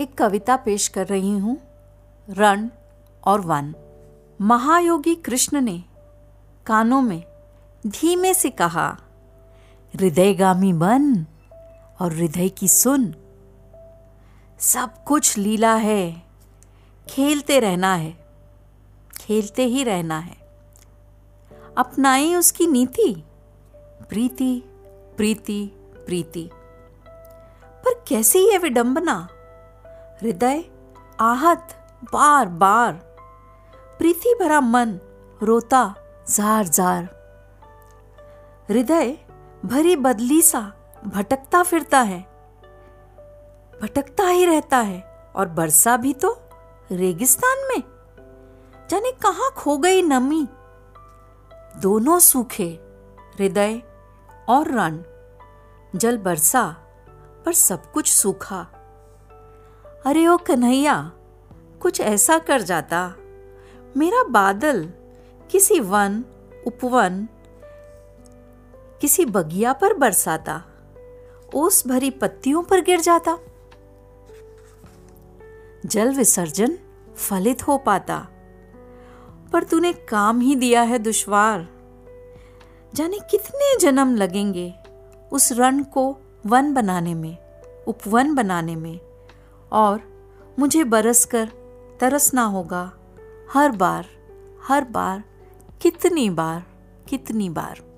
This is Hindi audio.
एक कविता पेश कर रही हूँ, रण और वन। महायोगी कृष्ण ने कानों में धीमे से कहा, हृदयगामी बन और हृदय की सुन। सब कुछ लीला है, खेलते रहना है, खेलते ही रहना है। अपनाई उसकी नीति, प्रीति प्रीति प्रीति। पर कैसी है विडंबना? हृदय, आहत, बार बार। प्रीति भरा मन, रोता, जार जार। हृदय, भरी बदली सा, भटकता फिरता है। भटकता ही रहता है, और बरसा भी तो रेगिस्तान में। जाने कहाँ खो गई नमी। दोनों सूखे, हृदय और रण। जल बरसा, पर सब कुछ सूखा। अरे ओ कन्हैया, कुछ ऐसा कर जाता। मेरा बादल किसी वन, उपवन, किसी बगिया पर बरसाता, ओस भरी पत्तियों पर गिर जाता। जल विसर्जन फलित हो पाता। पर तूने काम ही दिया है दुश्वार। जाने कितने जन्म लगेंगे उस रण को वन बनाने में, उपवन बनाने में। और मुझे बरस कर तरसना होगा। हर बार हर बार कितनी बार कितनी बार।